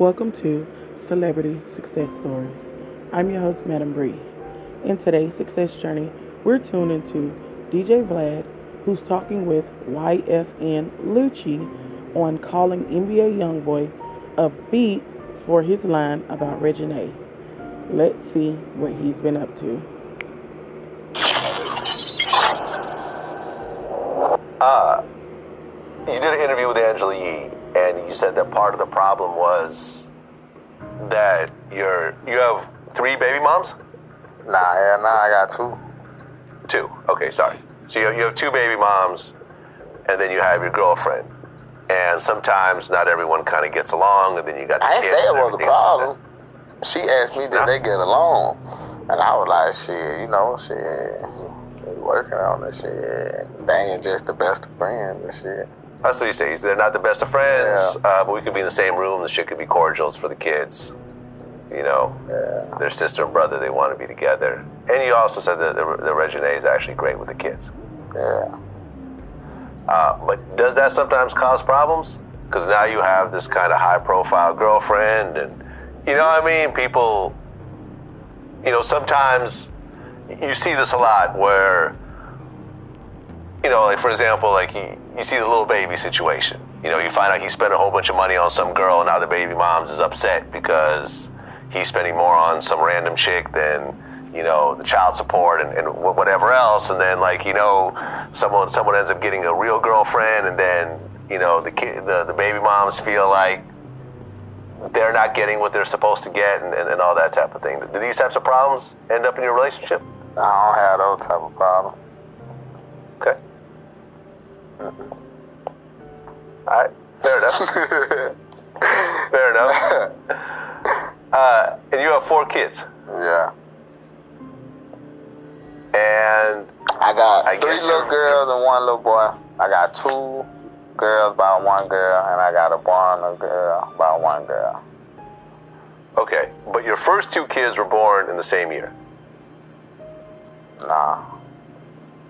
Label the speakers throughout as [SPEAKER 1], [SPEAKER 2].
[SPEAKER 1] Welcome to Celebrity Success Stories. I'm your host, Madam Bree. In today's success journey, we're tuned into DJ Vlad, who's talking with YFN Lucci on calling NBA Youngboy a beat for his line about Reginae. Let's see what he's been up to.
[SPEAKER 2] Uh, you did an interview with Angela Yee, and you said that part of the problem was that you're you have three baby moms.
[SPEAKER 3] Nah, yeah, nah, I got two.
[SPEAKER 2] Two. Okay, sorry. So you have, you have two baby moms, and then you have your girlfriend. And sometimes not everyone kind of gets along, and then you got the
[SPEAKER 3] I
[SPEAKER 2] kids
[SPEAKER 3] say it was a
[SPEAKER 2] else like
[SPEAKER 3] problem. She asked me, did
[SPEAKER 2] Nah.
[SPEAKER 3] they get along? And I was like, shit, you know, shit, working on this shit. They ain't just the best of friends and shit.
[SPEAKER 2] That's what you say. They're not the best of friends,
[SPEAKER 3] Yeah.
[SPEAKER 2] uh, but we could be in the same room. The shit could be cordial. It's for the kids. You know,
[SPEAKER 3] Yeah.
[SPEAKER 2] their sister and brother, they want to be together. And you also said that the, the Reginae is actually great with the kids.
[SPEAKER 3] Yeah.
[SPEAKER 2] Uh, but does that sometimes cause problems? Because now you have this kind of high profile girlfriend, and you know what I mean? People, you know, sometimes you see this a lot where, you know, like for example, like you, you see the little baby situation. You know, you find out he spent a whole bunch of money on some girl, and now the baby mom's is upset because he's spending more on some random chick than you know the child support and, and whatever else. And then like you know, someone someone ends up getting a real girlfriend, and then you know the kid the, the baby moms feel like they're not getting what they're supposed to get, and, and, and all that type of thing. Do these types of problems end up in your relationship?
[SPEAKER 3] I don't have those type of problems.
[SPEAKER 2] Okay. All right. Fair enough. Fair enough. Uh, and you have four kids.
[SPEAKER 3] yeah.
[SPEAKER 2] And
[SPEAKER 3] I got
[SPEAKER 2] I
[SPEAKER 3] three little girls and one little boy. I got two girls by one girl, and I got a boy and a girl by one girl.
[SPEAKER 2] okay, but your first two kids were born in the same year.
[SPEAKER 3] Nah.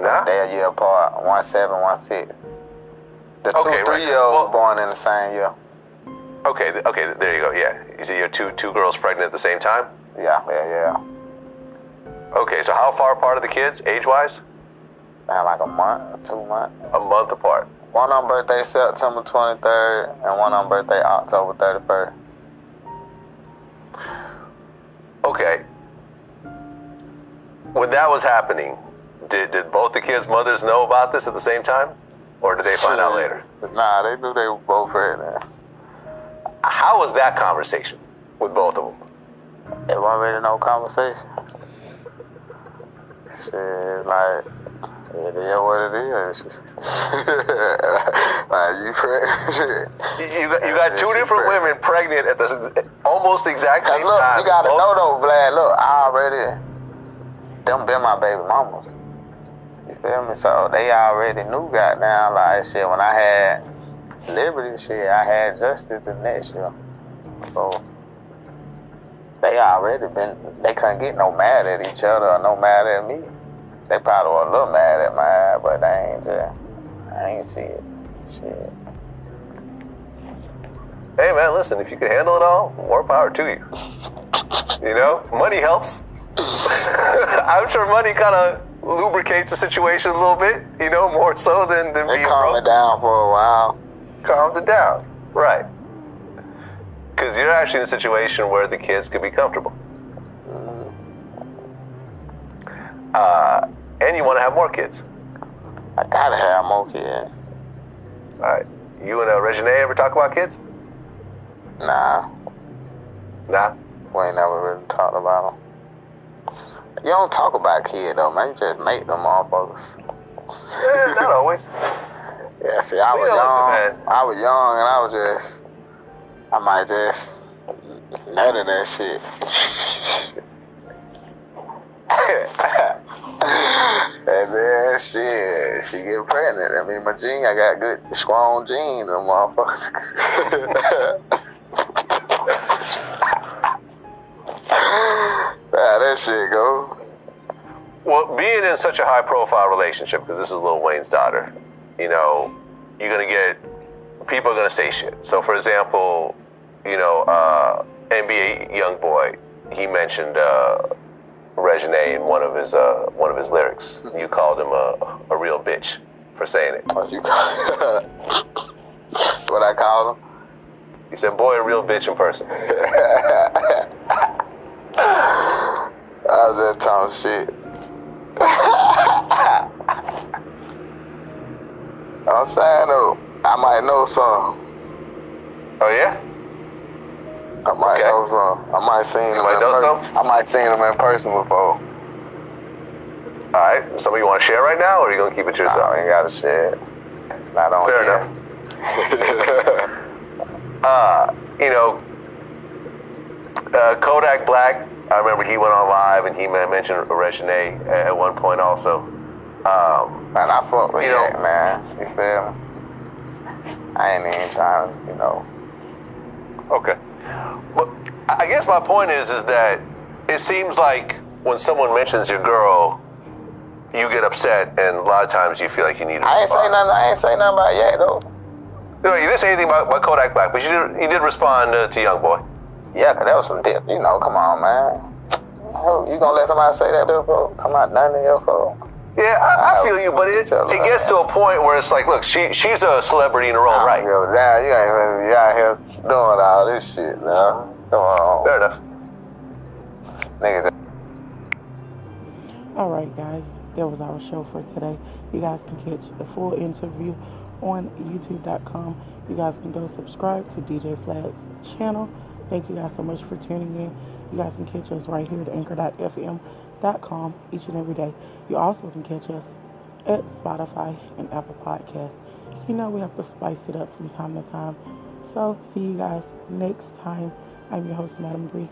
[SPEAKER 2] Nah.
[SPEAKER 3] They're a year apart. One seven, one six. The two
[SPEAKER 2] Okay, right.
[SPEAKER 3] three year olds
[SPEAKER 2] Well-
[SPEAKER 3] born in the same year.
[SPEAKER 2] Okay. Okay. There you go. Yeah. You see, you have two two girls pregnant at the same time.
[SPEAKER 3] Yeah, yeah, yeah.
[SPEAKER 2] Okay. So how far apart are the kids, age wise?
[SPEAKER 3] Man, like a month, two months.
[SPEAKER 2] A month apart.
[SPEAKER 3] One on birthday September 23rd, and one on birthday October 31st.
[SPEAKER 2] Okay. When that was happening, did, did both the kids' mothers know about this at the same time? Or did they find out later?
[SPEAKER 3] Nah, they knew they were both pregnant.
[SPEAKER 2] How was that conversation with both of them?
[SPEAKER 3] It wasn't really no conversation. Shit, like, it is what it is. like, you pregnant.
[SPEAKER 2] You, got, you got two different
[SPEAKER 3] pregnant.
[SPEAKER 2] women pregnant at the almost the exact same
[SPEAKER 3] look,
[SPEAKER 2] time.
[SPEAKER 3] you gotta
[SPEAKER 2] Both-
[SPEAKER 3] know though, Vlad. Look, I already them been my baby mamas. You feel me? So they already knew. Goddamn, like shit. When I had Liberty, shit, I had Justice the next year. So they already been. They couldn't get no mad at each other or no mad at me. They probably were a little mad at my ass, but they ain't. I ain't see it. Shit.
[SPEAKER 2] Hey man, listen, if you can handle it all, more power to you. You know, money helps. I'm sure money kind of lubricates the situation a little bit, you know, more so than, than
[SPEAKER 3] It
[SPEAKER 2] being
[SPEAKER 3] calmed
[SPEAKER 2] broke.
[SPEAKER 3] me down for a while.
[SPEAKER 2] Calms it down. Right. Because you're actually in a situation where the kids could be comfortable. Mm. Uh, and you want to have more kids.
[SPEAKER 3] I gotta have more kids.
[SPEAKER 2] All right. You and uh, Reginae ever talk about kids?
[SPEAKER 3] Nah,
[SPEAKER 2] Nah.
[SPEAKER 3] we ain't never really talked about them. You don't talk about kids though, man. You just make them motherfuckers.
[SPEAKER 2] Eh, not always.
[SPEAKER 3] Yeah, see, I
[SPEAKER 2] We
[SPEAKER 3] was
[SPEAKER 2] listen,
[SPEAKER 3] young. I was young, and I was just, I might just nut in that shit. and then shit, she get pregnant. I mean, my gene, I got good, strong genes, them motherfuckers. that shit go?
[SPEAKER 2] Well, being in such a high profile relationship, because this is Lil Wayne's daughter, you know, you're going to get, people are going to say shit. So, for example, you know, uh, NBA Youngboy, he mentioned uh, Reginae in one of his uh, one of his lyrics. You called him a, a real bitch for saying it.
[SPEAKER 3] What you call What I called him?
[SPEAKER 2] He said, "Boy, a real bitch in person."
[SPEAKER 3] I was just talking shit. I'm saying though, I might know some.
[SPEAKER 2] Oh yeah.
[SPEAKER 3] I might
[SPEAKER 2] Okay.
[SPEAKER 3] know some. I might seen them
[SPEAKER 2] might
[SPEAKER 3] in person. I might seen them in person before.
[SPEAKER 2] All right. Some of you want to share right now, or are you gonna keep it to yourself?
[SPEAKER 3] I ain't gotta share. Not on
[SPEAKER 2] Fair
[SPEAKER 3] here.
[SPEAKER 2] uh, you know, uh, Kodak Black. I remember he went on live and he mentioned Reginae at, one point also. Um,
[SPEAKER 3] Man, I fuck with
[SPEAKER 2] You
[SPEAKER 3] that,
[SPEAKER 2] know-
[SPEAKER 3] man. You feel me? I ain't even trying to, you know.
[SPEAKER 2] okay. But I guess my point is, is that it seems like when someone mentions your girl, you get upset, and a lot of times you feel like you need to.
[SPEAKER 3] I ain't say nothing. I ain't say nothing about yet though.
[SPEAKER 2] No, you didn't say anything about, about Kodak Black, but you did, you did respond uh, to Youngboy.
[SPEAKER 3] Yeah, 'cause that was some dip. You know, come on, man. You gonna let somebody say that to your folk? Come out none of your folk.
[SPEAKER 2] Yeah, I, I feel you, but it, it gets to a point where it's like, look, she she's a celebrity in her own right.
[SPEAKER 3] Yo, damn, you ain't gonna be out here doing all this shit, man. Come on.
[SPEAKER 2] Fair enough.
[SPEAKER 3] Nigga,
[SPEAKER 1] All right, guys, that was our show for today. You guys can catch the full interview on YouTube.com. You guys can go subscribe to DJ Vlad's channel. Thank you guys so much for tuning in. You guys can catch us right here at anchor.fm.com each and every day. You also can catch us at Spotify and Apple Podcasts. You know we have to spice it up from time to time. So see you guys next time. I'm your host, Madam Bree.